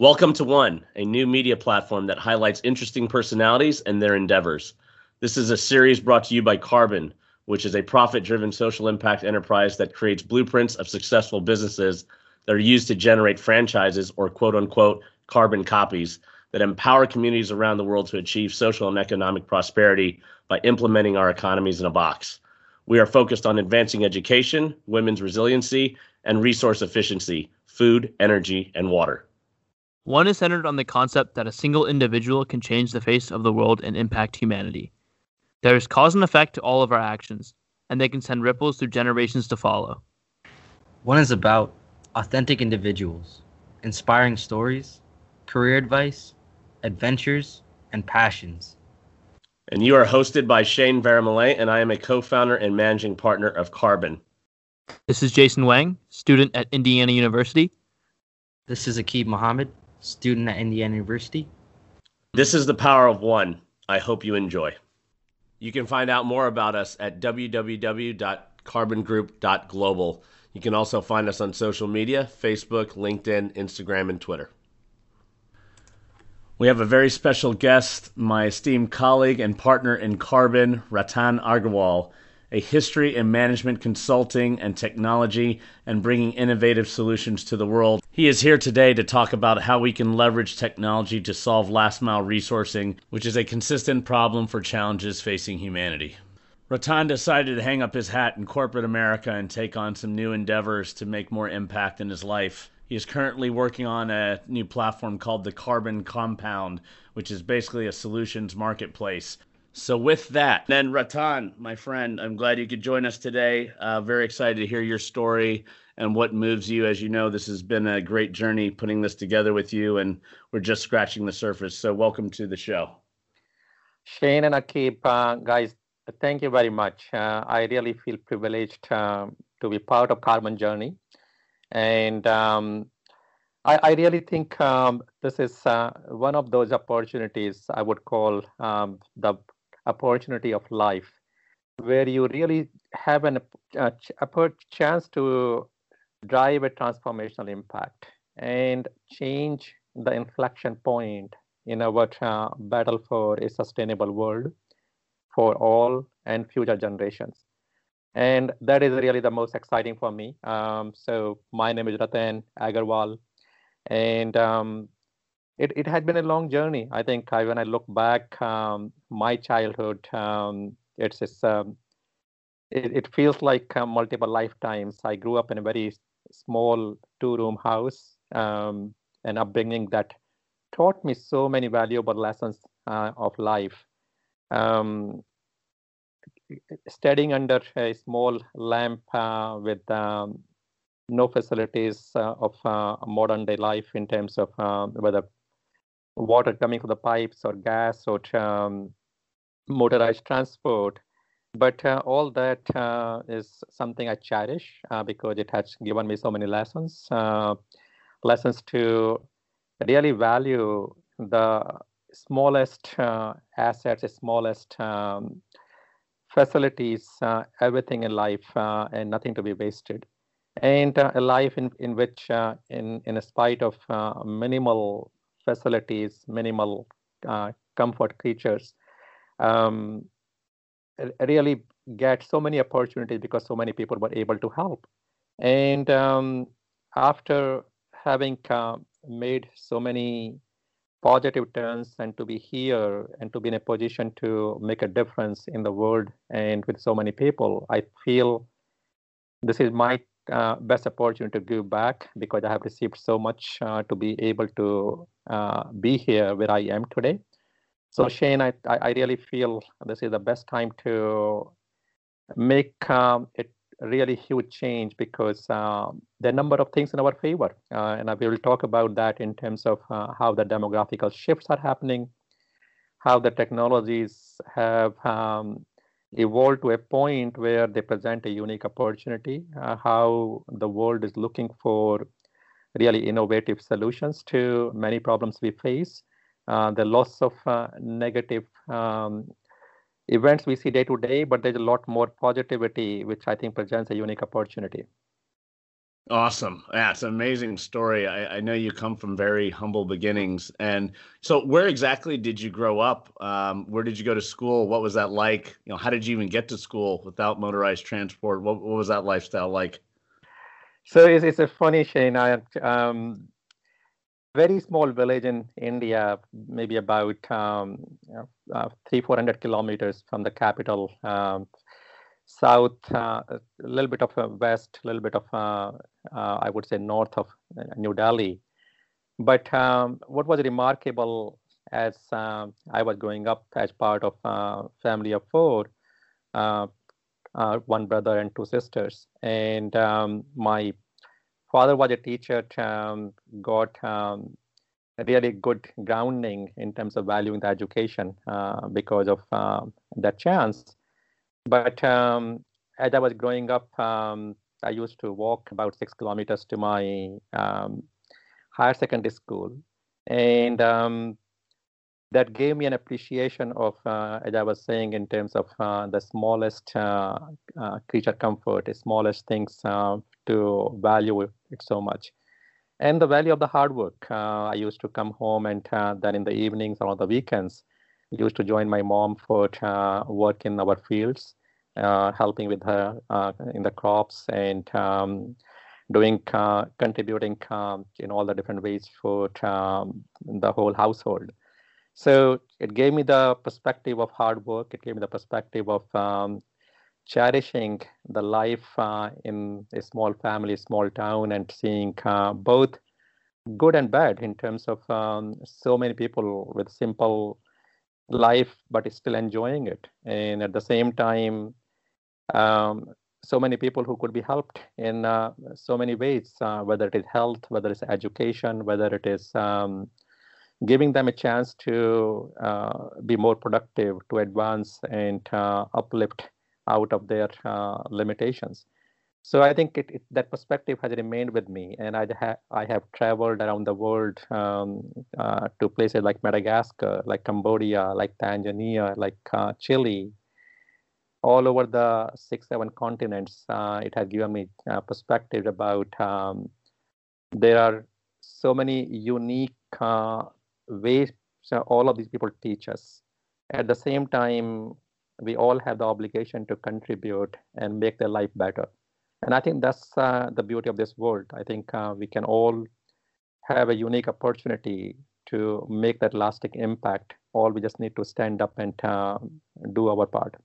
Welcome to One, a new media platform that highlights interesting personalities and their endeavors. This is a series brought to you by Carbon, which is a profit driven social impact enterprise that creates blueprints of successful businesses that are used to generate franchises or quote unquote carbon copies that empower communities around the world to achieve social and economic prosperity by implementing our economies in a box. We are focused on advancing education, women's resiliency, and resource efficiency, food, energy, and water. One is centered on the concept that a single individual can change the face of the world and impact humanity. There is cause and effect to all of our actions, and they can send ripples through generations to follow. One is about authentic individuals, inspiring stories, career advice, adventures, and passions. And you are hosted by Shane Vermillet, and I am a co founder and managing partner of Carbon. This is Jason Wang, student at Indiana University. This is Akib Mohammed, student at Indiana University. This is the power of one. I hope you enjoy. You can find out more about us at www.carbongroup.global. You can also find us on social media Facebook, LinkedIn, Instagram, and Twitter. We have a very special guest, my esteemed colleague and partner in Carbon, Ratan Agarwal a history in management consulting and technology and bringing innovative solutions to the world. He is here today to talk about how we can leverage technology to solve last mile resourcing, which is a consistent problem for challenges facing humanity. Ratan decided to hang up his hat in corporate America and take on some new endeavors to make more impact in his life. He is currently working on a new platform called the Carbon Compound, which is basically a solutions marketplace so with that, then Ratan, my friend, I'm glad you could join us today. Uh, very excited to hear your story and what moves you. As you know, this has been a great journey putting this together with you, and we're just scratching the surface. So welcome to the show. Shane and Akib, uh, guys, thank you very much. Uh, I really feel privileged um, to be part of Carbon Journey, and um, I, I, really think um, this is uh, one of those opportunities I would call um, the opportunity of life where you really have an, a, a chance to drive a transformational impact and change the inflection point in our uh, battle for a sustainable world for all and future generations. And that is really the most exciting for me. Um, so my name is Ratan Agarwal, and um, it, it had been a long journey. I think I, when I look back, um, my childhood, um, it's, it's um, it, it, feels like uh, multiple lifetimes. I grew up in a very small two-room house, um, an upbringing that taught me so many valuable lessons uh, of life. Um, studying under a small lamp uh, with um, no facilities uh, of uh, modern day life in terms of uh, whether water coming from the pipes or gas or um, motorized transport. But uh, all that uh, is something I cherish uh, because it has given me so many lessons, uh, lessons to really value the smallest uh, assets, the smallest um, facilities, uh, everything in life, and nothing to be wasted. And a life in, in which, in, in spite of minimal facilities, minimal uh, comfort creatures, um, really get so many opportunities because so many people were able to help. And um, after having uh, made so many positive turns and to be here and to be in a position to make a difference in the world and with so many people, I feel this is my uh, best opportunity to give back because I have received so much uh, to be able to uh, be here where I am today. So Shane, I, I really feel this is the best time to make um, it really huge change because uh, there are a number of things in our favor. Uh, and I will talk about that in terms of uh, how the demographical shifts are happening, how the technologies have um, evolved to a point where they present a unique opportunity, uh, how the world is looking for really innovative solutions to many problems we face, uh, the loss of uh, negative um, events we see day to day, but there's a lot more positivity, which I think presents a unique opportunity. Awesome. Yeah, it's an amazing story. I, I, know you come from very humble beginnings. And so, where exactly did you grow up? Um, where did you go to school? What was that like? You know, how did you even get to school without motorized transport? What, what was that lifestyle like? So, it's, it's a funny, Shane. I, um, very small village in India, maybe about um, uh, three, 400 kilometers from the capital. Um, south, uh, a little bit of west, a little bit of, uh, uh, I would say, north of New Delhi. But um, what was remarkable as I was growing up as part of a family of four, one brother and two sisters, and um, my father was a teacher, um, got um, really good grounding in terms of valuing the education uh, because of uh, that chance. But um, as I was growing up, um, I used to walk about six kilometers to my um, higher secondary school. And um, that gave me an appreciation of, uh, as I was saying, in terms of uh, the smallest uh, uh creature comfort, the smallest things uh, to value it so much. And the value of the hard work. Uh, I used to come home and then in the evenings or on the weekends, I used to join my mom for work in our fields helping with her uh, in the crops and um, doing uh, contributing um, in all the different ways for um, the whole household. So it gave me the perspective of hard work. It gave me the perspective of um, cherishing the life uh, in a small family, small town, and seeing uh, both good and bad in terms of um, so many people with simple life, but still enjoying it. And at the same time, um, so many people who could be helped in uh, so many ways, uh, whether it is health, whether it's education, whether it is um, giving them a chance to uh, be more productive, to advance and uh, uplift out of their uh, limitations. So I think it, it, that perspective has remained with me, and I, ha- I have traveled around the world um, uh, to places like Madagascar, like Cambodia, like Tanzania, like Chile, all over the six, seven continents. Uh, it has given me uh, perspective about um, there are so many unique uh, ways so all of these people teach us. At the same time, we all have the obligation to contribute and make their life better. And I think that's uh, the beauty of this world. I think uh, we can all have a unique opportunity to make that lasting impact. All we just need to stand up and uh, do our part.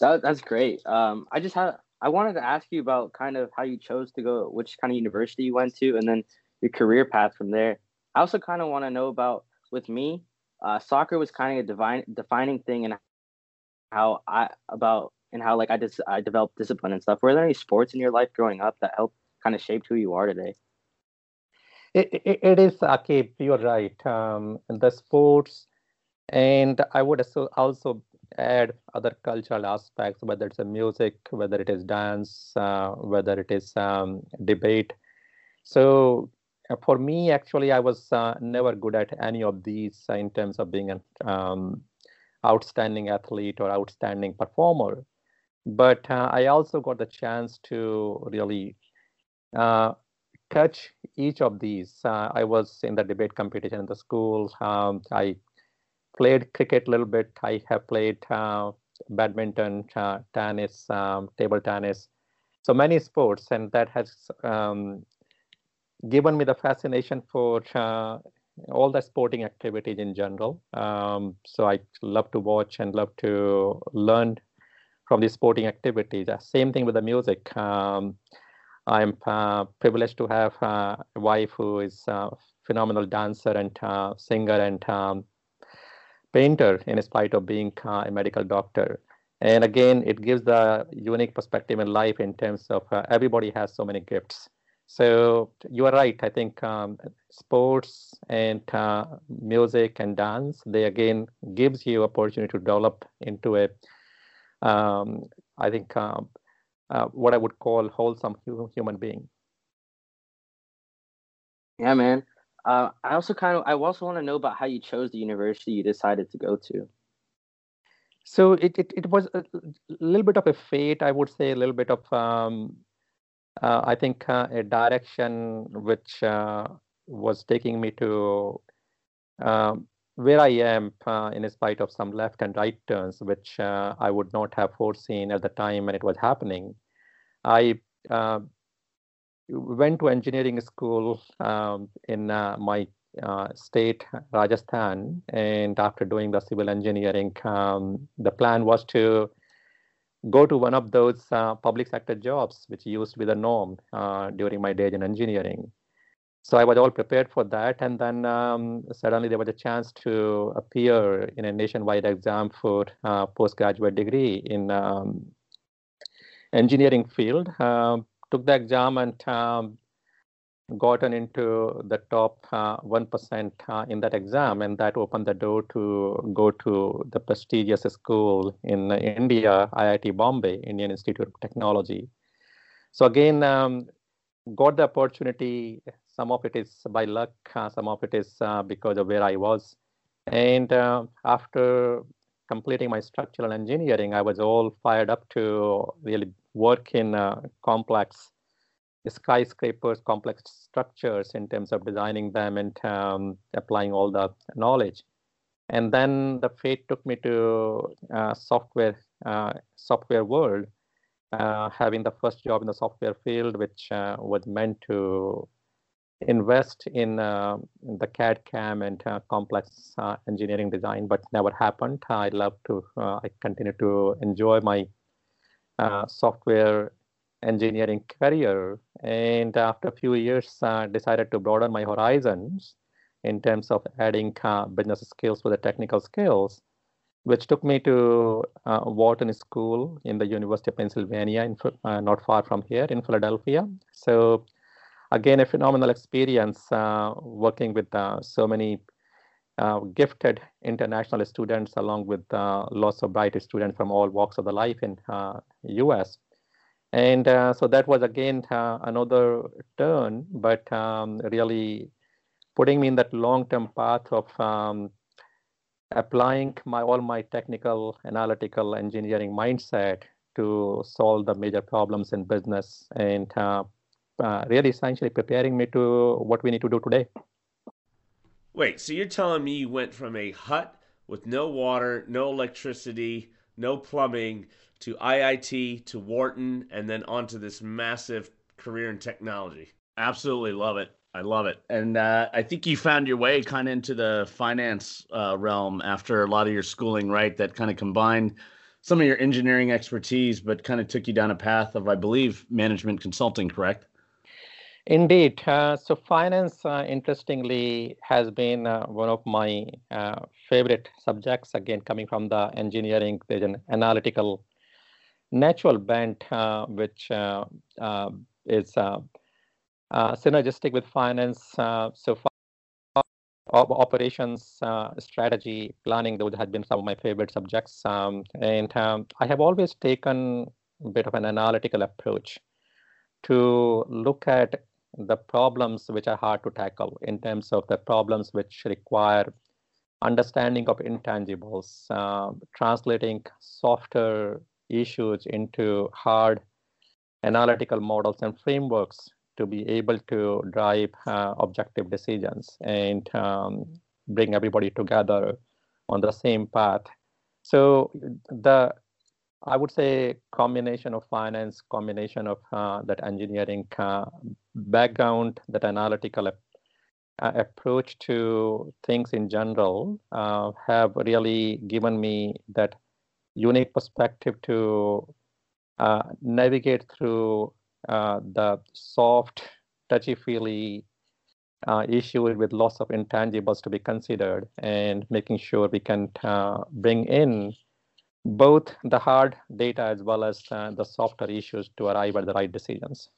That, that's great. Um, I just had I wanted to ask you about kind of how you chose to go, which kind of university you went to, and then your career path from there. I also kind of want to know about with me, uh, soccer was kind of a divine defining thing and how I about and how like I just I developed discipline and stuff. Were there any sports in your life growing up that helped kind of shape who you are today? It, it, it is Akib, you're right. Um, the sports, and I would also also add other cultural aspects, whether it's a music, whether it is dance, uh, whether it is um, debate. So uh, for me, actually, I was uh, never good at any of these in terms of being an um, outstanding athlete or outstanding performer. But uh, I also got the chance to really uh, touch each of these. Uh, I was in the debate competition in the school. Um, I played cricket a little bit. I have played uh, badminton, uh, tennis, um, table tennis, so many sports, and that has um, given me the fascination for uh, all the sporting activities in general. Um, so I love to watch and love to learn from these sporting activities. Uh, same thing with the music. Um, I'm uh, privileged to have uh, a wife who is a phenomenal dancer and singer and um, painter in spite of being uh, a medical doctor. And again, it gives the unique perspective in life in terms of uh, everybody has so many gifts. So you are right. I think um, sports and uh, music and dance, they again gives you opportunity to develop into a, um, I think, um, uh, what I would call wholesome human being. Yeah, man. Uh, I also kind of I also want to know about how you chose the university you decided to go to. So it it, it was a little bit of a fate, I would say, a little bit of um, uh, I think uh, a direction which uh, was taking me to um, where I am, uh, in spite of some left and right turns, which uh, I would not have foreseen at the time when it was happening. I went to engineering school um, in my state, Rajasthan, and after doing the civil engineering, um, the plan was to go to one of those uh, public sector jobs, which used to be the norm uh, during my days in engineering. So I was all prepared for that. And then um, suddenly there was a chance to appear in a nationwide exam for uh, postgraduate degree in um, engineering field. Um, took the exam and um, gotten into the top uh, 1% uh, in that exam, and that opened the door to go to the prestigious school in India, IIT Bombay, Indian Institute of Technology. So again, um, got the opportunity. Some of it is by luck, uh, some of it is uh, because of where I was. And uh, after completing my structural engineering, I was all fired up to really work in uh, complex skyscrapers, complex structures in terms of designing them and um, applying all the knowledge. And then the fate took me to uh, software uh, software world, uh, having the first job in the software field, which uh, was meant to invest in, uh, in the CAD CAM and uh, complex engineering design, but never happened. I love to, I continue to enjoy my software engineering career. And after a few years uh, decided to broaden my horizons in terms of adding uh, business skills with the technical skills which took me to uh, wharton school in the university of pennsylvania in, uh, not far from here in philadelphia. So again a phenomenal experience uh, working with uh, so many gifted international students along with lots of bright students from all walks of the life in us and uh, so that was again uh, another turn, but um, really putting me in that long-term path of um, applying my all my technical, analytical, engineering mindset to solve the major problems in business, and uh, uh really essentially preparing me to what we need to do today. Wait, so you're telling me you went from a hut with no water, no electricity, no plumbing to IIT, to Wharton, and then onto this massive career in technology. Absolutely love it. I love it. And uh, I think you found your way kind of into the finance uh, realm after a lot of your schooling, right? That kind of combined some of your engineering expertise, but kind of took you down a path of, I believe, management consulting, correct? Indeed. Uh, so, finance, uh, interestingly, has been uh, one of my uh, favorite subjects. Again, coming from the engineering, there's an analytical natural bent, uh, which uh, is synergistic with finance. so far, operations, strategy, planning, those have been some of my favorite subjects. Um, and um, I have always taken a bit of an analytical approach to look at the problems which are hard to tackle in terms of the problems which require understanding of intangibles, uh, translating softer issues into hard analytical models and frameworks to be able to drive uh, objective decisions and um, bring everybody together on the same path. So the I would say combination of finance, combination of uh, that engineering uh, background, that analytical ap- uh, approach to things in general uh, have really given me that unique perspective to uh, navigate through uh, the soft, touchy-feely uh, issue with lots of intangibles to be considered and making sure we can bring in both the hard data as well as uh, the softer issues to arrive at the right decisions.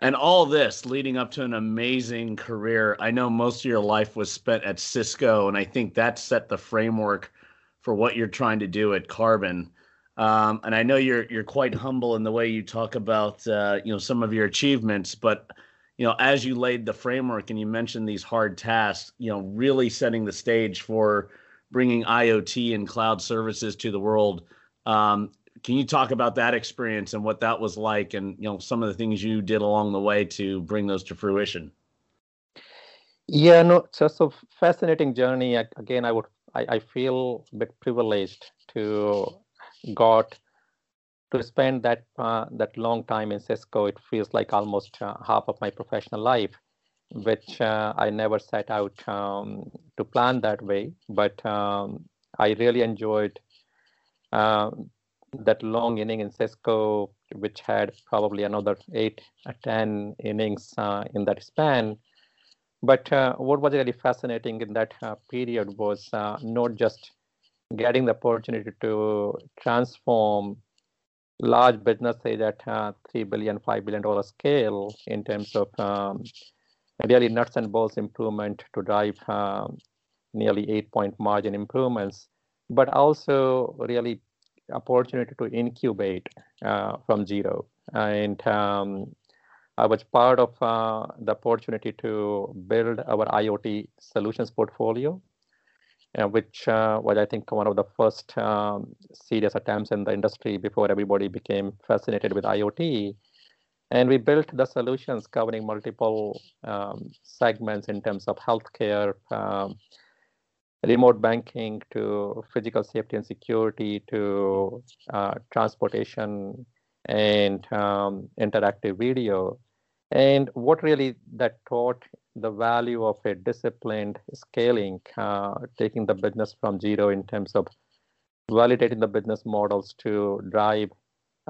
And all this leading up to an amazing career. I know most of your life was spent at Cisco, and I think that set the framework for what you're trying to do at Carbon. Um, and I know you're you're quite humble in the way you talk about uh, you know some of your achievements, but you know as you laid the framework and you mentioned these hard tasks, you know really setting the stage for bringing IoT and cloud services to the world. Um, can you talk about that experience and what that was like, and you know some of the things you did along the way to bring those to fruition? Yeah, no, it's just a fascinating journey. Again, I would I, I feel a bit privileged to got to spend that uh, that long time in Cisco. It feels like almost uh, half of my professional life, which uh, I never set out um, to plan that way. But um, I really enjoyed uh, that long inning in Cisco, which had probably another eight or ten innings uh, in that span. But uh, what was really fascinating in that period was not just getting the opportunity to transform large businesses at uh, 3 billion, 5 billion dollar scale in terms of um, really nuts and bolts improvement to drive um, nearly eight point margin improvements, but also really opportunity to incubate uh, from zero. And um, I was part of uh, the opportunity to build our IoT solutions portfolio uh, which uh, was, I think, one of the first um, serious attempts in the industry before everybody became fascinated with IoT. And we built the solutions covering multiple um, segments in terms of healthcare, um, remote banking, to physical safety and security, to uh, transportation and um, interactive video. And what really that taught the value of a disciplined scaling, uh, taking the business from zero in terms of validating the business models to drive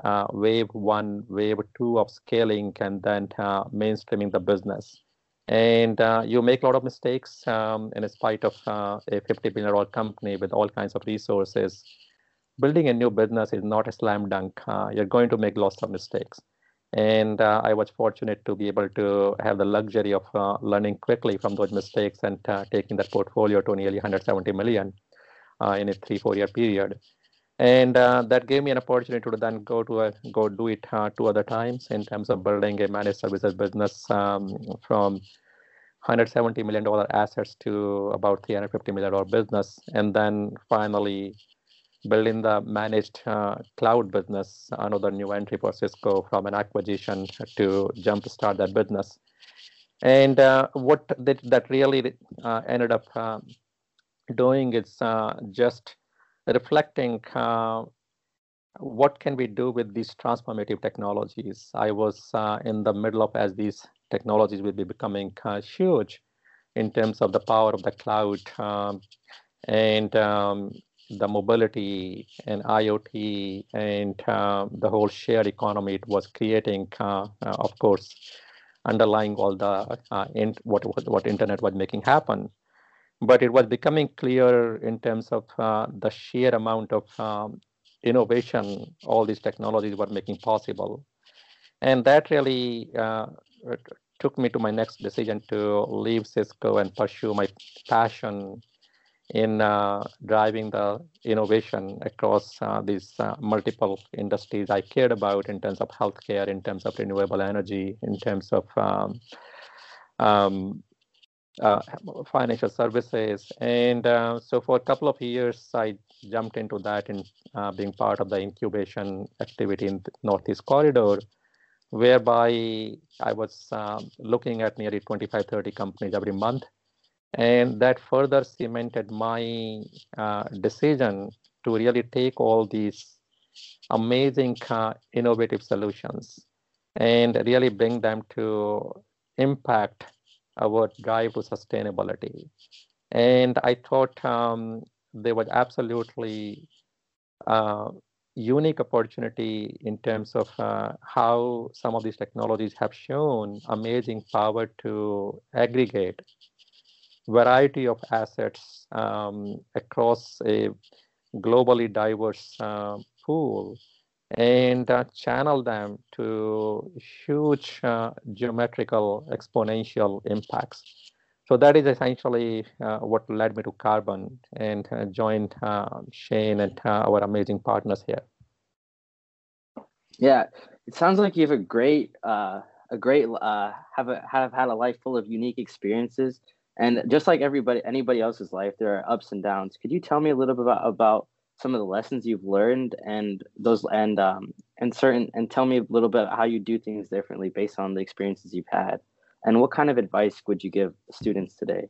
uh, wave one, wave two of scaling, and then uh, mainstreaming the business. And uh, you make a lot of mistakes um, in spite of uh, a 50 billion dollar company with all kinds of resources. Building a new business is not a slam dunk. Uh, you're going to make lots of mistakes. And uh, I was fortunate to be able to have the luxury of learning quickly from those mistakes and taking that portfolio to nearly 170 million in a three, four year period. And uh, that gave me an opportunity to then go to a, go do it uh, two other times in terms of building a managed services business um, from 170 million dollar assets to about 350 million dollar business, and then finally building the managed uh, cloud business, another new entry for Cisco from an acquisition to jumpstart that business. And uh, what that, that really uh, ended up um, doing is uh, just reflecting uh, what can we do with these transformative technologies. I was uh, in the middle of as these technologies will be becoming huge in terms of the power of the cloud um, and um, the mobility and IoT and uh, the whole shared economy it was creating, uh, uh, of course, underlying all the uh, in, what, what, what internet was making happen. But it was becoming clear in terms of uh, the sheer amount of um, innovation all these technologies were making possible. And that really uh, took me to my next decision to leave Cisco and pursue my passion in uh, driving the innovation across uh, these uh, multiple industries I cared about in terms of healthcare, in terms of renewable energy, in terms of um, um, uh, financial services. And uh, so for a couple of years, I jumped into that and uh, being part of the incubation activity in the Northeast Corridor, whereby I was looking at nearly 25, 30 companies every month and that further cemented my uh, decision to really take all these amazing uh, innovative solutions and really bring them to impact our drive to sustainability. And I thought um, there was absolutely uh, unique opportunity in terms of uh, how some of these technologies have shown amazing power to aggregate variety of assets um, across a globally diverse uh, pool and uh, channel them to huge uh, geometrical exponential impacts. So that is essentially uh, what led me to Carbon and uh, joined uh, Shane and our amazing partners here. Yeah, it sounds like you have a great, a great, have a, have had a life full of unique experiences and just like everybody, anybody else's life, there are ups and downs. Could you tell me a little bit about, about some of the lessons you've learned and those and um and certain and tell me a little bit how you do things differently based on the experiences you've had. And what kind of advice would you give students today?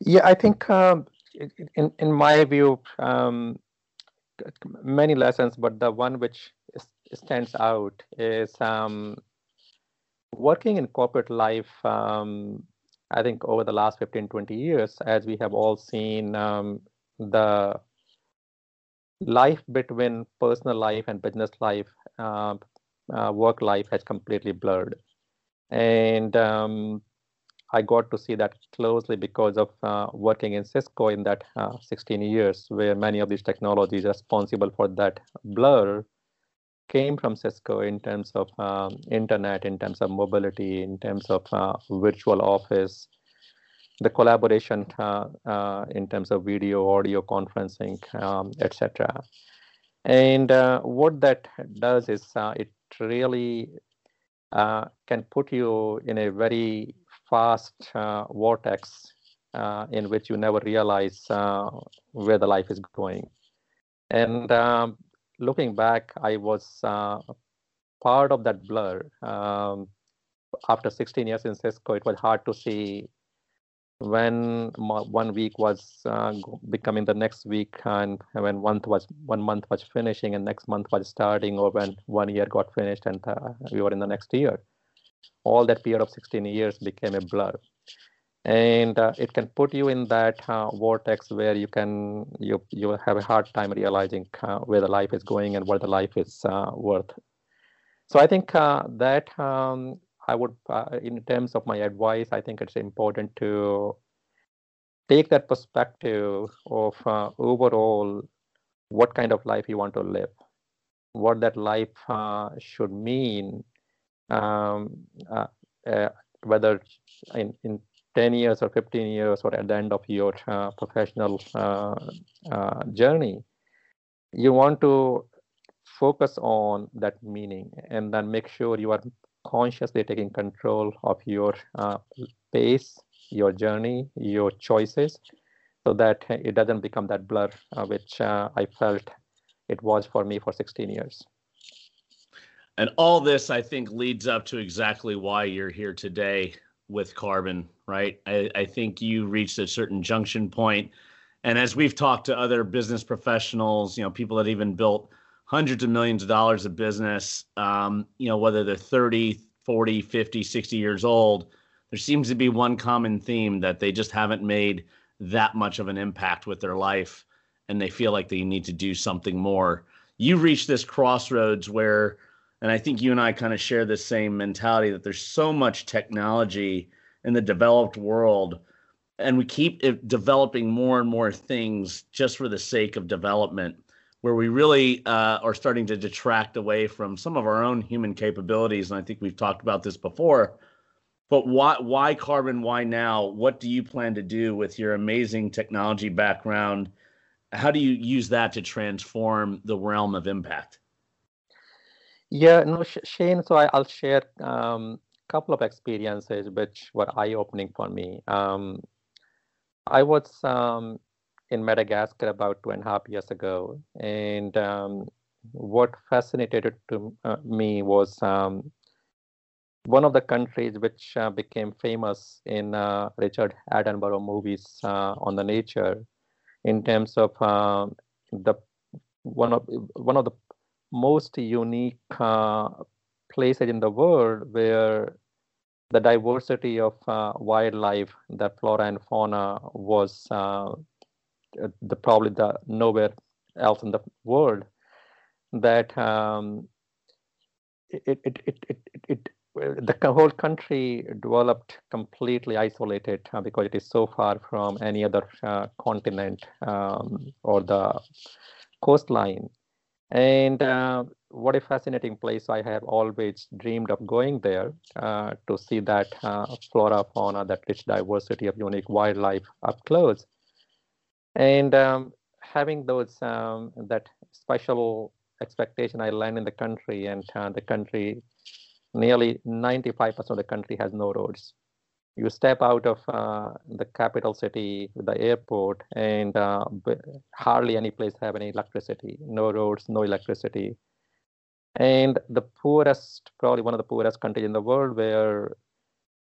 Yeah i think um, in in my view um, many lessons but the one which is, stands out is um, working in corporate life um, i think over the last 15 20 years as we have all seen um, the life between personal life and business life, uh, uh, work life has completely blurred. And um, I got to see that closely because of uh, working in Cisco in that uh, 16 years, where many of these technologies responsible for that blur came from Cisco in terms of um, internet, in terms of mobility, in terms of uh, virtual office, the collaboration uh, uh, in terms of video, audio conferencing, um, etc. And uh, what that does is it really can put you in a very fast vortex in which you never realize where the life is going. And um, looking back, I was uh, part of that blur. Um, after 16 years in Cisco, it was hard to see when one week was uh, becoming the next week and when one was one month was finishing and next month was starting or when one year got finished and uh, we were in the next year. All that period of 16 years became a blur. And uh, it can put you in that uh, vortex where you can you you have a hard time realizing uh, where the life is going and what the life is worth. So i think that um, I would, uh, in terms of my advice, I think it's important to take that perspective of uh, overall what kind of life you want to live, what that life uh, should mean, um, uh, uh, whether in, in 10 years or 15 years or at the end of your uh, professional journey. You want to focus on that meaning and then make sure you are consciously taking control of your uh, pace, your journey, your choices, so that it doesn't become that blur, uh, which uh, I felt it was for me for 16 years. And all this, I think, leads up to exactly why you're here today with Carbon, right? I, I think you reached a certain junction point, and as we've talked to other business professionals, you know, people that even built hundreds of millions of dollars of business, um, you know, whether they're 30, 40, 50, 60 years old, there seems to be one common theme that they just haven't made that much of an impact with their life and they feel like they need to do something more. You reach this crossroads where, and I think you and I kind of share the same mentality that there's so much technology in the developed world and we keep developing more and more things just for the sake of development where we really uh, are starting to detract away from some of our own human capabilities. And I think we've talked about this before. But why, why carbon? Why now? What do you plan to do with your amazing technology background? How do you use that to transform the realm of impact? Yeah, no, Shane. So I, will share a um, couple of experiences which were eye-opening for me. Um, I was um, in Madagascar about two and a half years ago. And um, what fascinated to uh, me was um, one of the countries which uh, became famous in uh, Richard Attenborough movies uh, on the nature in terms of um, the one of one of the most unique uh, places in the world where the diversity of uh, wildlife, the flora and fauna was the probably the nowhere else in the world that um, it, it, it, it, it, the whole country developed completely isolated uh, because it is so far from any other uh, continent um, or the coastline. And uh, what a fascinating place! I have always dreamed of going there uh, to see that uh, flora, fauna, that rich diversity of unique wildlife up close and um, having those um, that special expectation i land in the country and uh, the country nearly 95% of the country has no roads you step out of uh, the capital city, the airport, and uh, hardly any place have any electricity, no roads, no electricity. And the poorest, probably one of the poorest countries in the world, where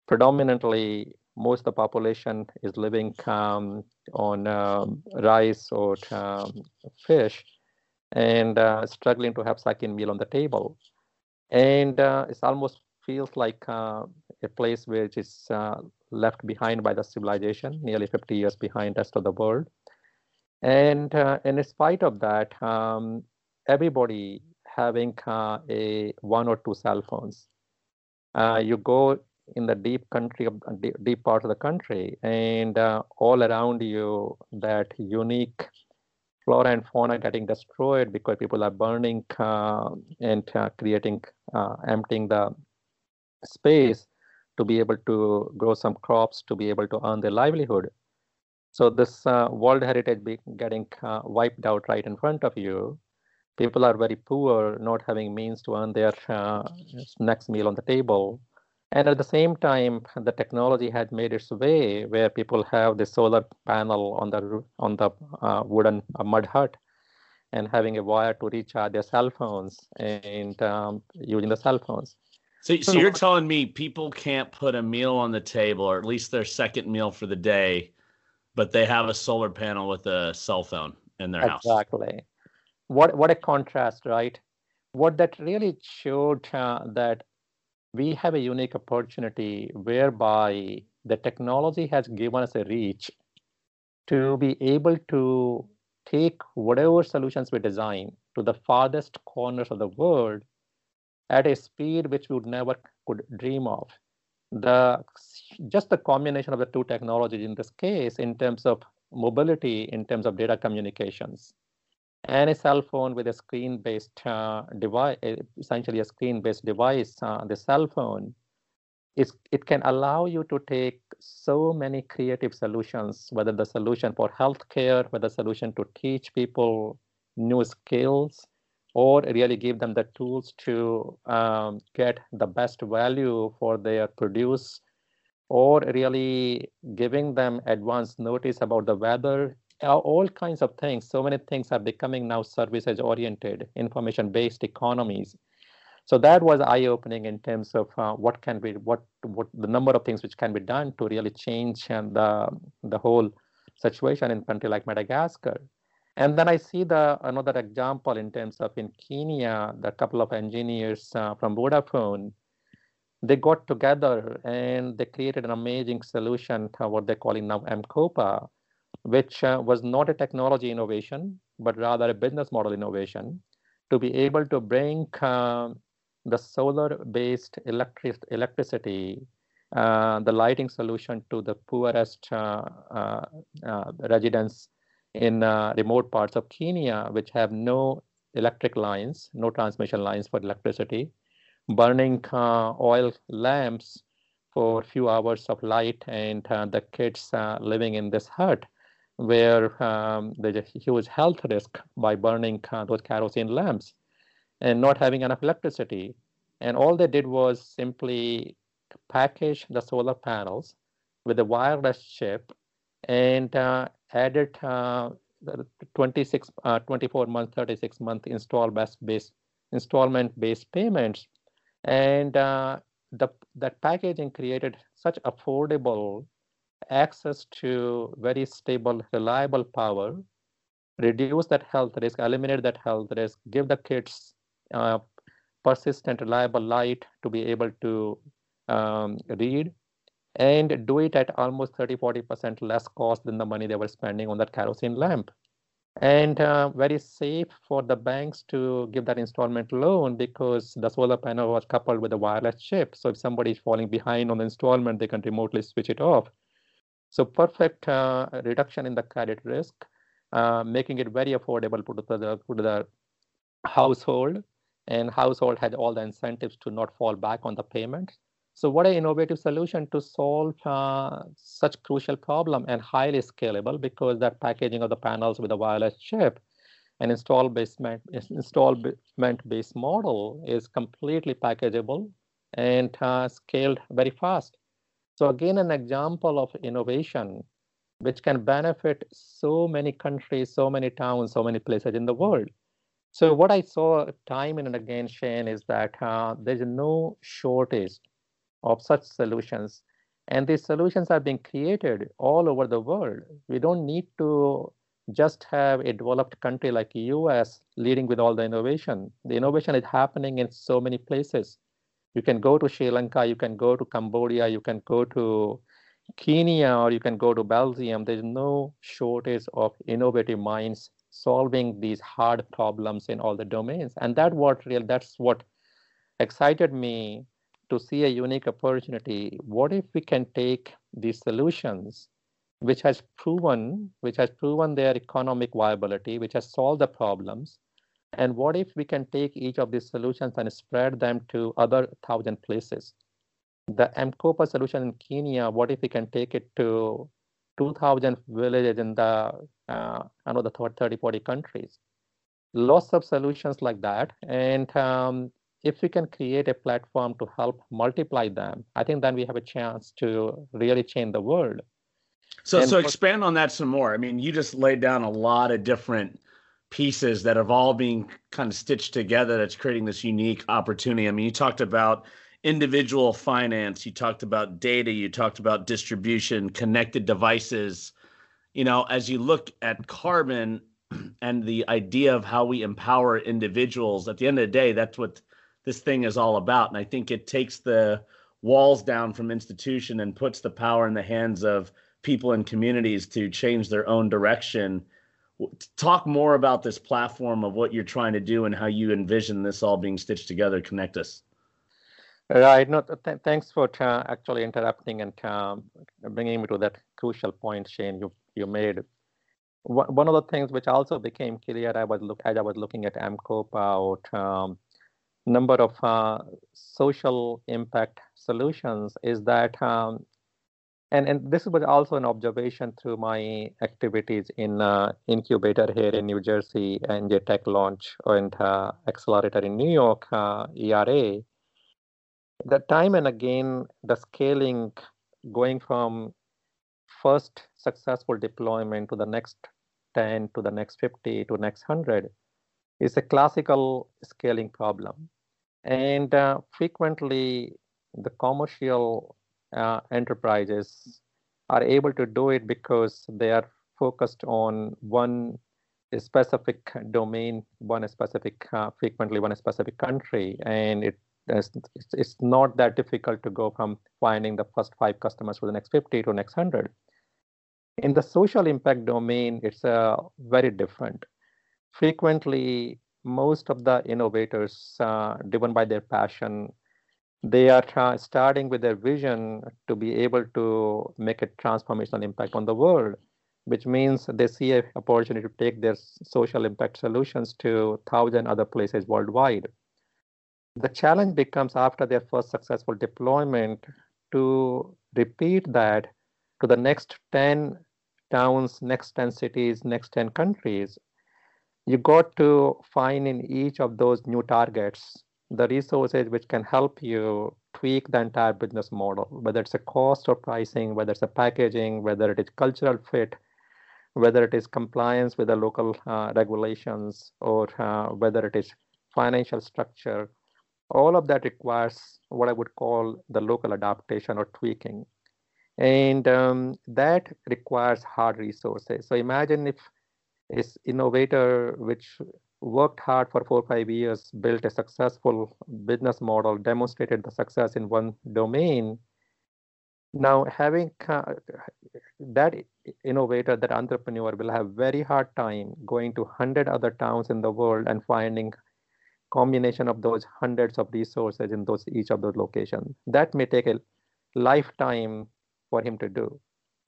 predominantly most of the population is living um, on um, rice or um, fish and uh, struggling to have second meal on the table. And uh, it almost feels like uh, a place which is uh, left behind by the civilization, nearly 50 years behind rest of the world. And, uh, in spite of that, um, everybody having uh, a one or two cell phones. You go in the deep country of deep, deep part of the country, and uh, all around you, that unique flora and fauna getting destroyed because people are burning and creating, emptying the space to be able to grow some crops to be able to earn their livelihood. So this uh, World Heritage be getting uh, wiped out right in front of you. People are very poor, not having means to earn their uh, next meal on the table. And at the same time, the technology had made its way where people have the solar panel on the on the uh, wooden uh, mud hut, and having a wire to recharge their cell phones and um, using the cell phones. So, so you're telling me people can't put a meal on the table, or at least their second meal for the day, but they have a solar panel with a cell phone in their exactly. house. Exactly. What what a contrast, right? What that really showed uh, that we have a unique opportunity whereby the technology has given us a reach to be able to take whatever solutions we design to the farthest corners of the world at a speed which we would never could dream of. The just the combination of the two technologies in this case, in terms of mobility, in terms of data communications, and a cell phone with a screen-based uh, device, essentially a screen-based device, uh, the cell phone, is it can allow you to take so many creative solutions, whether the solution for healthcare, whether the solution to teach people new skills, or really give them the tools to um, get the best value for their produce or really giving them advance notice about the weather all kinds of things. So many things are becoming now services oriented information based economies. So that was eye opening in terms of uh, what can be what what the number of things which can be done to really change and the the whole situation in country like madagascar. And then I see the another example in terms of in Kenya, the couple of engineers uh, from Vodafone, they got together and they created an amazing solution what they're calling now M-KOPA, which uh, was not a technology innovation, but rather a business model innovation to be able to bring uh, the solar-based electric electricity, uh, the lighting solution to the poorest uh, uh, residents in uh, remote parts of Kenya, which have no electric lines, no transmission lines for electricity, burning uh, oil lamps for a few hours of light, and uh, the kids uh, living in this hut where um, there's a huge health risk by burning those kerosene lamps and not having enough electricity. And all they did was simply package the solar panels with a wireless chip and uh, added uh, 26, uh, 24 month, 36 month install based installment based payments. And uh, the, that packaging created such affordable access to very stable, reliable power, reduce that health risk, eliminate that health risk, give the kids uh, persistent, reliable light to be able to um, read and do it at almost 30 40% less cost than the money they were spending on that kerosene lamp. And uh, very safe for the banks to give that installment loan because the solar panel was coupled with a wireless chip. So if somebody is falling behind on the installment they can remotely switch it off so perfect uh, reduction in the credit risk uh, making it very affordable to the, to the household and household had all the incentives to not fall back on the payments so what an innovative solution to solve uh, such crucial problem and highly scalable because that packaging of the panels with a wireless chip and installment installment based model is completely packageable and uh, scaled very fast. So again, an example of innovation which can benefit so many countries, so many towns, so many places in the world. So what I saw time and again, Shane, is that uh, there's no shortage of such solutions. And these solutions are being created all over the world. We don't need to just have a developed country like US leading with all the innovation. The innovation is happening in so many places. You can go to Sri Lanka, you can go to Cambodia, you can go to Kenya, or you can go to Belgium. There's no shortage of innovative minds solving these hard problems in all the domains. And that what real that's what excited me to see a unique opportunity. What if we can take these solutions, which has proven, which has proven their economic viability, which has solved the problems, and what if we can take each of these solutions and spread them to other thousand places? The M-KOPA solution in Kenya, what if we can take it to 2,000 villages in the, uh, I know the 30, 40 countries? Lots of solutions like that. And um, if we can create a platform to help multiply them, I think then we have a chance to really change the world. So, and so expand on that some more. I mean, you just laid down a lot of different pieces that have all being kind of stitched together that's creating this unique opportunity. I mean, you talked about individual finance, you talked about data, you talked about distribution, connected devices. You know, as you look at carbon and the idea of how we empower individuals, at the end of the day, that's what this thing is all about. And I think it takes the walls down from institution and puts the power in the hands of people and communities to change their own direction. Talk more about this platform of what you're trying to do and how you envision this all being stitched together. Connect us. Right. No, th- thanks for uh, actually interrupting and um, bringing me to that crucial point, Shane. You you made one of the things which also became clear. I was look as I was looking at M-KOPA um, number of uh, social impact solutions is that um, and and this was also an observation through my activities in uh, incubator here in New Jersey and the Tech launch and uh, accelerator in New York, uh, ERA. The time and again, the scaling going from first successful deployment to the next 10 to the next 50 to next 100 is a classical scaling problem. And uh, frequently, the commercial uh, enterprises are able to do it because they are focused on one specific domain, one specific, uh, frequently one specific country, and it it's, it's not that difficult to go from finding the first five customers for the next 50 to next 100. In the social impact domain, it's uh, very different. Frequently, most of the innovators, uh, driven by their passion, they are tra- starting with their vision to be able to make a transformational impact on the world, which means they see an opportunity to take their social impact solutions to thousand other places worldwide. The challenge becomes after their first successful deployment to repeat that to the next 10 towns, next 10 cities, next 10 countries you got to find in each of those new targets the resources which can help you tweak the entire business model, whether it's a cost or pricing, whether it's a packaging, whether it is cultural fit, whether it is compliance with the local uh, regulations, or uh, whether it is financial structure. All of that requires what I would call the local adaptation or tweaking. And um, that requires hard resources. So imagine if is innovator which worked hard for four or five years, built a successful business model, demonstrated the success in one domain. Now, having that innovator, that entrepreneur will have very hard time going to 100 other towns in the world and finding combination of those hundreds of resources in those each of those locations. That may take a lifetime for him to do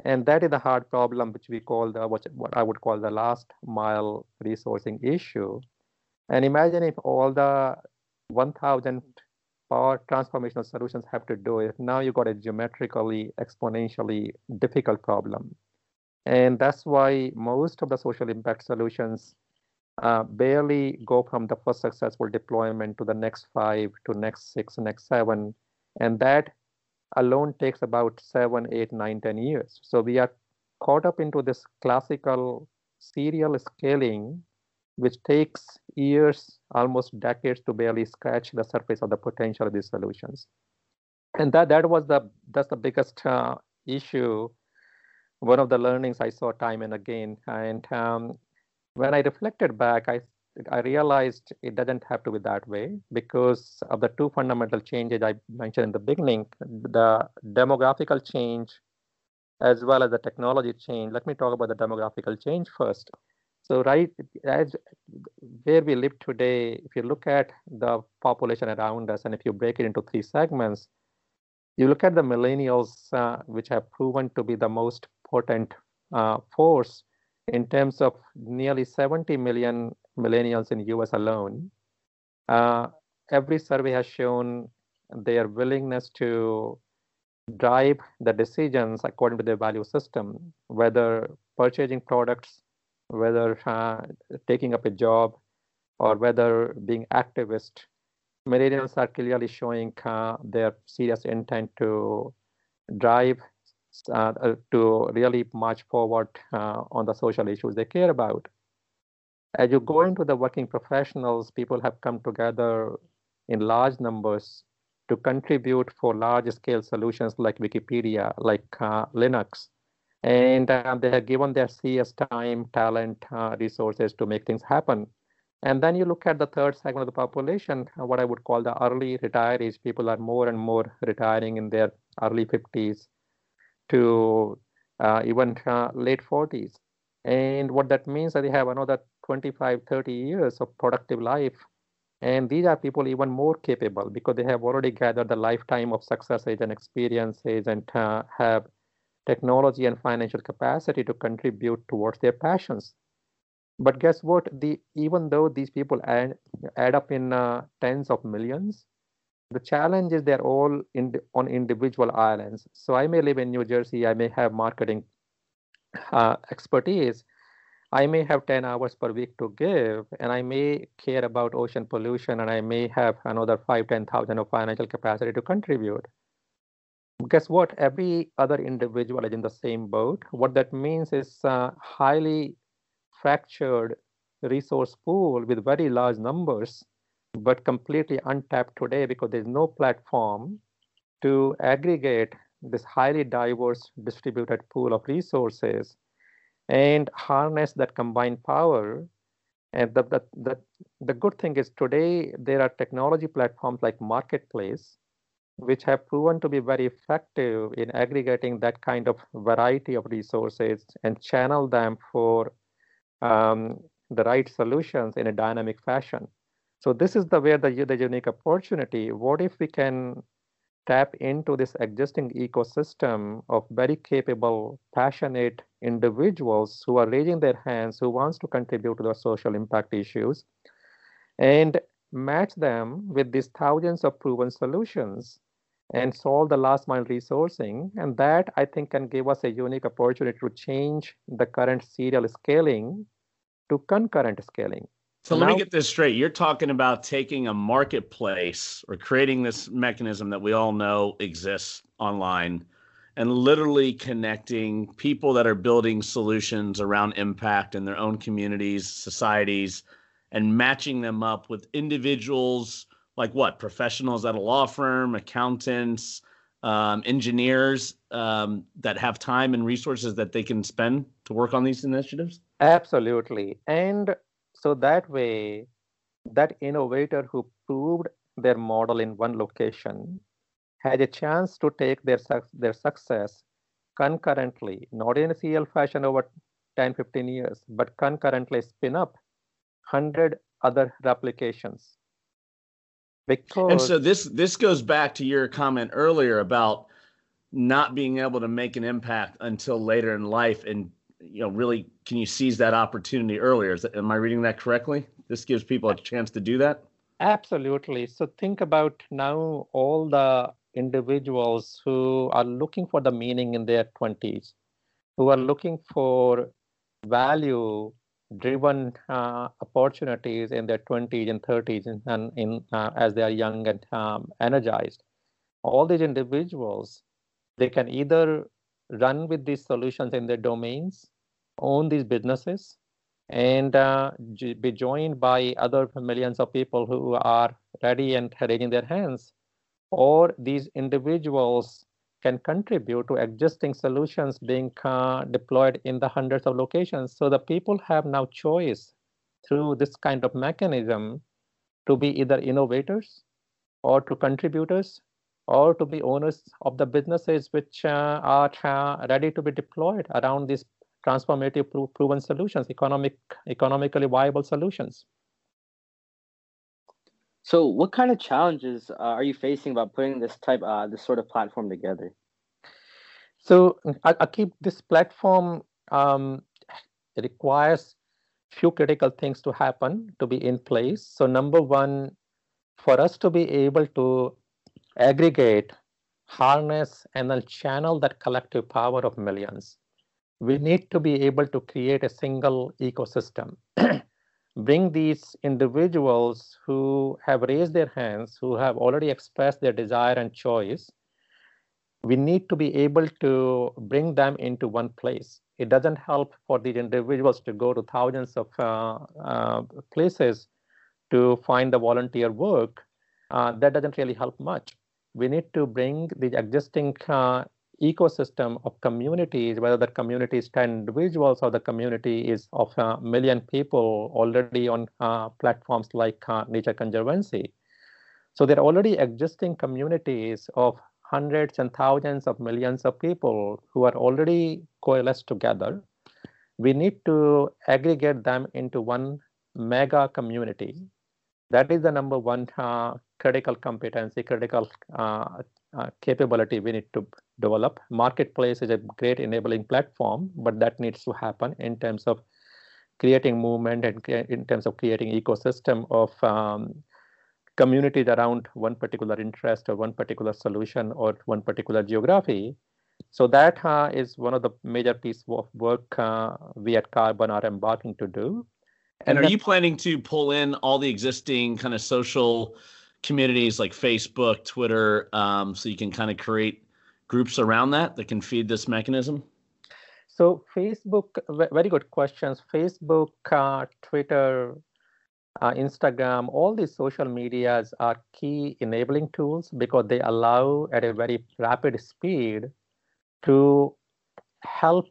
and that is the hard problem which we call the what, i would call the last mile resourcing issue. And imagine if all the 1000 power transformational solutions have to do it. Now you got a geometrically exponentially difficult problem. And that's why most of the social impact solutions uh, barely go from the first successful deployment to the next five to next six next seven. And that alone takes about seven, eight, nine, ten years. So we are caught up into this classical serial scaling, which takes years, almost decades, to barely scratch the surface of the potential of these solutions. And that that was the that's the biggest uh, issue. One of the learnings I saw time and again. And um, when I reflected back, I I realized it doesn't have to be that way because of the two fundamental changes I mentioned in the beginning the demographical change as well as the technology change. Let me talk about the demographical change first. So, right as where we live today, if you look at the population around us and if you break it into three segments, you look at the millennials, uh, which have proven to be the most potent uh, force in terms of nearly 70 million millennials in US alone. Uh, every survey has shown their willingness to drive the decisions according to their value system, whether purchasing products, whether uh, taking up a job, or whether being activist. Millennials are clearly showing uh, their serious intent to drive uh, to really march forward uh, on the social issues they care about as you go into the working professionals, people have come together in large numbers to contribute for large scale solutions like Wikipedia, like uh, Linux. And uh, they have given their CS time, talent, uh, resources to make things happen. And then you look at the third segment of the population, what I would call the early retirees. People are more and more retiring in their early 50s to uh, even uh, late 40s. And what that means that they have another 25, 30 years of productive life. And these are people even more capable because they have already gathered the lifetime of successes and experiences and uh, have technology and financial capacity to contribute towards their passions. But guess what? The even though these people add, add up in uh, tens of millions, the challenge is they're all in on individual islands. So I may live in New Jersey, I may have marketing uh, expertise, I may have 10 hours per week to give, and I may care about ocean pollution, and I may have another five, 10,000 of financial capacity to contribute. Guess what? Every other individual is in the same boat. What that means is a highly fractured resource pool with very large numbers, but completely untapped today because there's no platform to aggregate this highly diverse distributed pool of resources and harness that combined power. And the, the, the, the good thing is today there are technology platforms like Marketplace, which have proven to be very effective in aggregating that kind of variety of resources and channel them for um, the right solutions in a dynamic fashion. So this is the where the, the unique opportunity. What if we can tap into this existing ecosystem of very capable, passionate individuals who are raising their hands, who wants to contribute to the social impact issues, and match them with these thousands of proven solutions and solve the last mile resourcing. And that I think can give us a unique opportunity to change the current serial scaling to concurrent scaling. So let me get this straight. You're talking about taking a marketplace or creating this mechanism that we all know exists online and literally connecting people that are building solutions around impact in their own communities, societies, and matching them up with individuals like what? Professionals at a law firm, accountants, um, engineers um, that have time and resources that they can spend to work on these initiatives? Absolutely. And so that way, that innovator who proved their model in one location had a chance to take their, their success concurrently, not in a serial fashion over 10, 15 years, but concurrently spin up 100 other replications. Because and so this this goes back to your comment earlier about not being able to make an impact until later in life and you know really can you seize that opportunity earlier? Is that, am i reading that correctly? This gives people a chance to do that? Absolutely. So think about now all the individuals who are looking for the meaning in their 20s who are looking for value driven uh, opportunities in their 20s and 30s and, and in uh, as they are young and um, energized all these individuals, they can either run with these solutions in their domains, own these businesses, and uh, be joined by other millions of people who are ready and raising their hands. Or these individuals can contribute to existing solutions being uh, deployed in the hundreds of locations. So the people have now choice through this kind of mechanism to be either innovators or to contributors or to be owners of the businesses which uh, are uh, ready to be deployed around these transformative pro proven solutions, economic, economically viable solutions. So, what kind of challenges uh, are you facing about putting this type, uh, this sort of platform together? So, I, I keep this platform um, requires few critical things to happen to be in place. So, number one, for us to be able to aggregate, harness, and then channel that collective power of millions, we need to be able to create a single ecosystem bring these individuals who have raised their hands, who have already expressed their desire and choice, we need to be able to bring them into one place. It doesn't help for these individuals to go to thousands of uh, uh, places to find the volunteer work. Uh, that doesn't really help much. We need to bring the existing uh, ecosystem of communities, whether the community is 10 individuals or the community is of a million people already on uh, platforms like uh, Nature Conservancy. So there are already existing communities of hundreds and thousands of millions of people who are already coalesced together. We need to aggregate them into one mega community. That is the number one uh, critical competency, critical uh, uh, capability we need to develop. Marketplace is a great enabling platform, but that needs to happen in terms of creating movement and in terms of creating ecosystem of um, communities around one particular interest or one particular solution or one particular geography. So that uh, is one of the major pieces of work uh, we at Carbon are embarking to do. And, and are you planning to pull in all the existing kind of social communities like Facebook, Twitter, um, so you can kind of create groups around that that can feed this mechanism? So Facebook, very good questions. Facebook, uh, Twitter, uh, Instagram, all these social medias are key enabling tools because they allow at a very rapid speed to help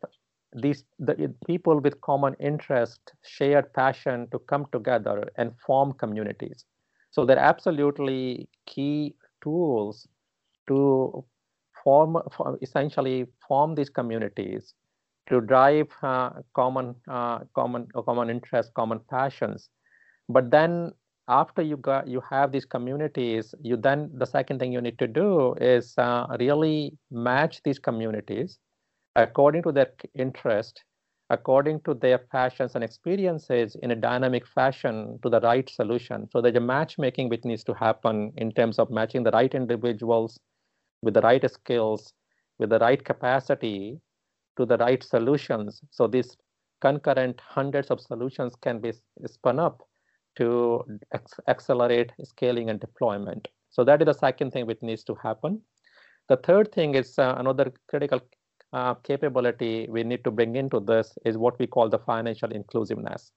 these the people with common interest, shared passion to come together and form communities. So they're absolutely key tools to form, essentially form these communities to drive uh, common, uh, common, common interests, common passions. But then after you got you have these communities, you then the second thing you need to do is uh, really match these communities according to their interest according to their passions and experiences in a dynamic fashion to the right solution. So there's a matchmaking which needs to happen in terms of matching the right individuals with the right skills, with the right capacity to the right solutions. So these concurrent hundreds of solutions can be spun up to accelerate scaling and deployment. So that is the second thing which needs to happen. The third thing is uh, another critical uh, capability we need to bring into this is what we call the financial inclusiveness.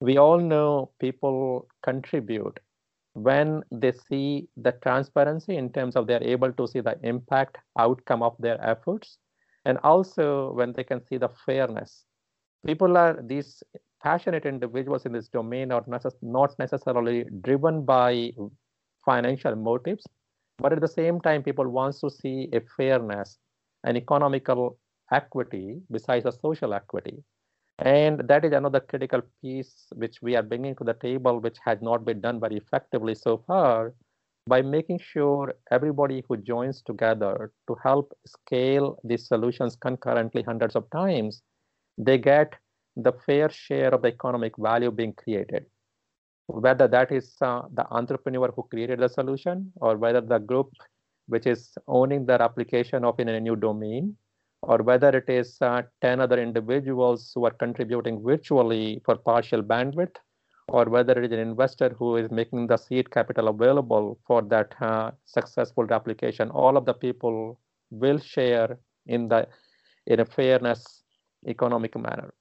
We all know people contribute when they see the transparency in terms of they're able to see the impact outcome of their efforts and also when they can see the fairness people are these passionate individuals in this domain are not necessarily driven by financial motives but at the same time people wants to see a fairness an economical equity besides a social equity. And that is another critical piece which we are bringing to the table, which has not been done very effectively so far, by making sure everybody who joins together to help scale these solutions concurrently hundreds of times, they get the fair share of the economic value being created. Whether that is uh, the entrepreneur who created the solution or whether the group which is owning their application of in a new domain, or whether it is uh, 10 other individuals who are contributing virtually for partial bandwidth, or whether it is an investor who is making the seed capital available for that uh, successful application, all of the people will share in the in a fairness economic manner.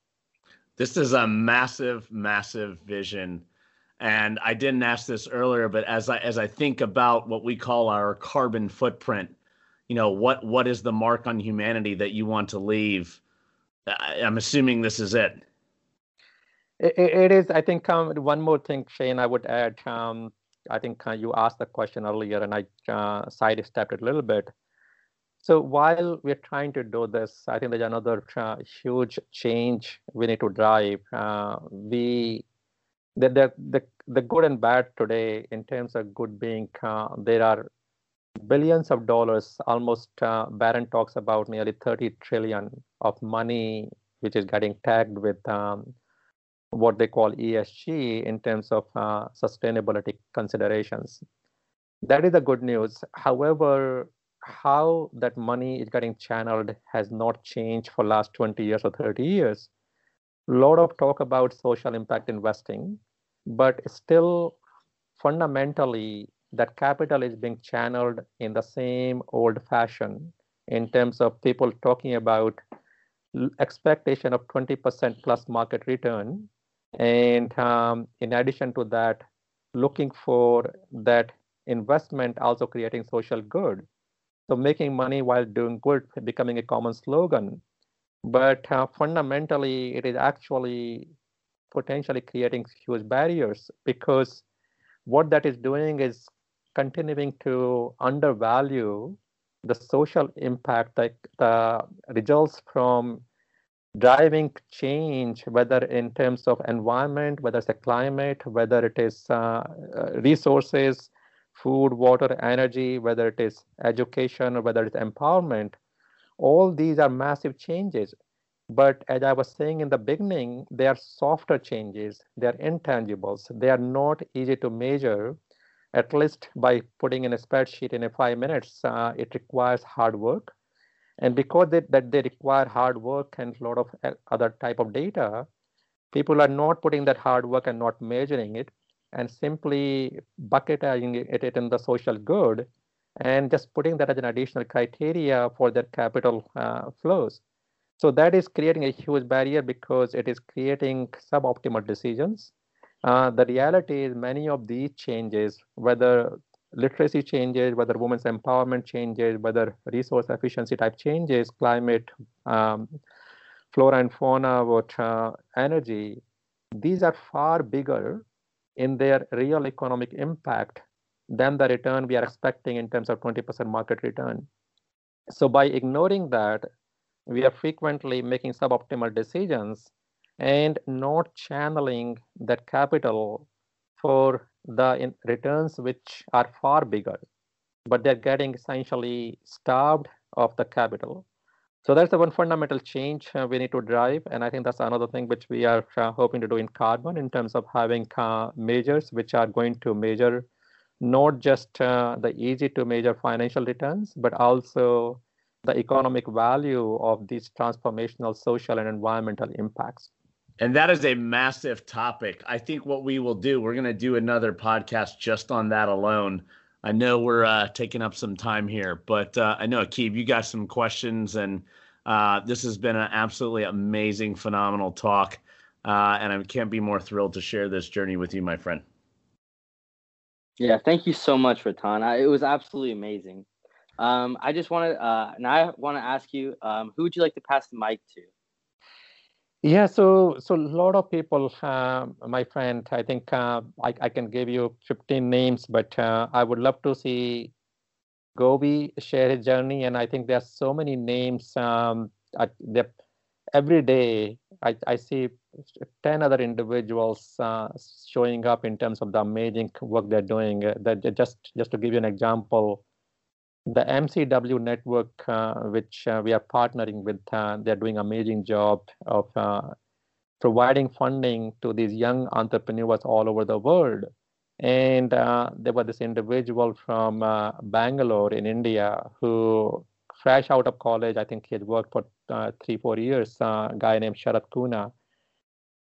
This is a massive, massive vision. And I didn't ask this earlier, but as I as I think about what we call our carbon footprint, you know, what what is the mark on humanity that you want to leave? I'm assuming this is it it, it is, I think, um, one more thing, Shane, I would add. Um, I think uh, you asked the question earlier and I uh, sidestepped it a little bit. So while we're trying to do this, I think there's another uh, huge change we need to drive. Uh, we the, the, the, the good and bad today in terms of good being, uh, there are billions of dollars, almost uh, Barron talks about nearly 30 trillion of money, which is getting tagged with um, what they call ESG in terms of uh, sustainability considerations. That is the good news. However, how that money is getting channeled has not changed for last 20 years or 30 years. A lot of talk about social impact investing, but still fundamentally that capital is being channeled in the same old fashion in terms of people talking about expectation of 20% plus market return and um, in addition to that, looking for that investment also creating social good. So making money while doing good becoming a common slogan. But uh, fundamentally, it is actually potentially creating huge barriers because what that is doing is continuing to undervalue the social impact, like the results from driving change, whether in terms of environment, whether it's a climate, whether it is uh, uh, resources, food, water, energy, whether it is education, or whether it's empowerment, all these are massive changes. But as I was saying in the beginning, they are softer changes. They are intangibles. They are not easy to measure. At least by putting in a spreadsheet in a five minutes, uh, it requires hard work and because they, that they require hard work and a lot of uh, other type of data people are not putting that hard work and not measuring it and simply bucketizing it, it in the social good and just putting that as an additional criteria for their capital uh, flows so that is creating a huge barrier because it is creating suboptimal decisions uh, the reality is many of these changes whether literacy changes, whether women's empowerment changes, whether resource efficiency type changes, climate, um, flora and fauna, what uh, energy, these are far bigger in their real economic impact than the return we are expecting in terms of 20% market return. So by ignoring that, we are frequently making suboptimal decisions and not channeling that capital for the returns which are far bigger, but they're getting essentially starved of the capital. So that's the one fundamental change uh, we need to drive. And I think that's another thing which we are uh, hoping to do in carbon in terms of having uh, measures which are going to measure not just uh, the easy to measure financial returns, but also the economic value of these transformational social and environmental impacts. And that is a massive topic. I think what we will do, we're going to do another podcast just on that alone. I know we're uh, taking up some time here, but uh, I know Akib, you got some questions, and uh, this has been an absolutely amazing, phenomenal talk. Uh, and I can't be more thrilled to share this journey with you, my friend. Yeah, thank you so much, Ratan. It was absolutely amazing. Um, I just want to, uh, and I want to ask you, um, who would you like to pass the mic to? Yeah, so so a lot of people, uh, my friend, I think uh, I, I can give you 15 names, but uh, I would love to see Gobi share his journey. And I think there are so many names. Um, I, every day, I, I see 10 other individuals uh, showing up in terms of the amazing work they're doing. That just just to give you an example, the MCW network, uh, which uh, we are partnering with, uh, they're doing amazing job of uh, providing funding to these young entrepreneurs all over the world. And uh, there was this individual from uh, Bangalore in India who, fresh out of college, I think he had worked for three, four years, a guy named Sharat Kuna.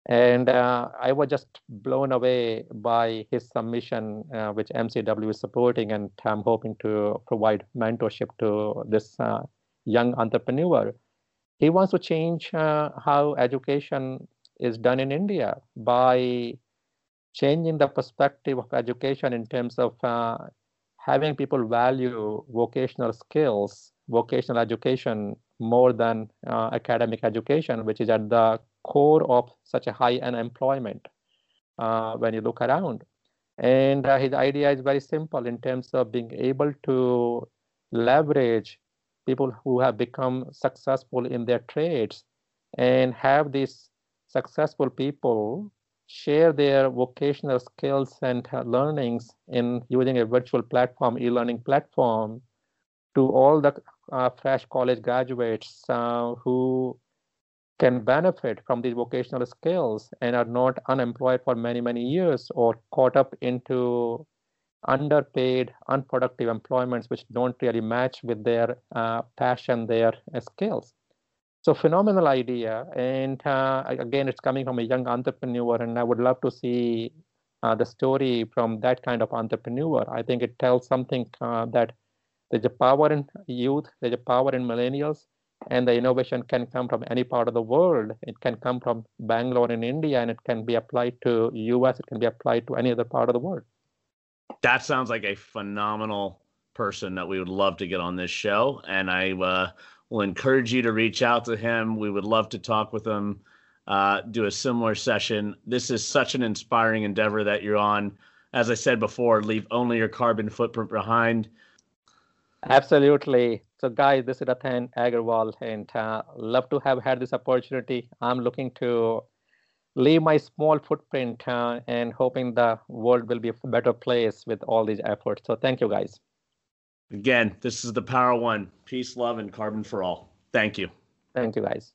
And uh, I was just blown away by his submission, uh, which MCW is supporting, and I'm hoping to provide mentorship to this uh, young entrepreneur. He wants to change uh, how education is done in India by changing the perspective of education in terms of uh, having people value vocational skills, vocational education more than uh, academic education, which is at the core of such a high unemployment uh, when you look around. And uh, his idea is very simple in terms of being able to leverage people who have become successful in their trades and have these successful people share their vocational skills and learnings in using a virtual platform, e-learning platform, to all the uh, fresh college graduates uh, who can benefit from these vocational skills and are not unemployed for many, many years or caught up into underpaid, unproductive employments which don't really match with their uh, passion, their uh, skills. So phenomenal idea. And uh, again, it's coming from a young entrepreneur, and I would love to see uh, the story from that kind of entrepreneur. I think it tells something uh, that there's a power in youth, there's a power in millennials, and the innovation can come from any part of the world. It can come from Bangalore in India, and it can be applied to US. It can be applied to any other part of the world. That sounds like a phenomenal person that we would love to get on this show, and I uh, will encourage you to reach out to him. We would love to talk with him, uh, do a similar session. This is such an inspiring endeavor that you're on. As I said before, leave only your carbon footprint behind. Absolutely. So, guys, this is Rathan Agarwal, and uh, love to have had this opportunity. I'm looking to leave my small footprint uh, and hoping the world will be a better place with all these efforts. So, thank you, guys. Again, this is the Power One. Peace, love, and carbon for all. Thank you. Thank you, guys.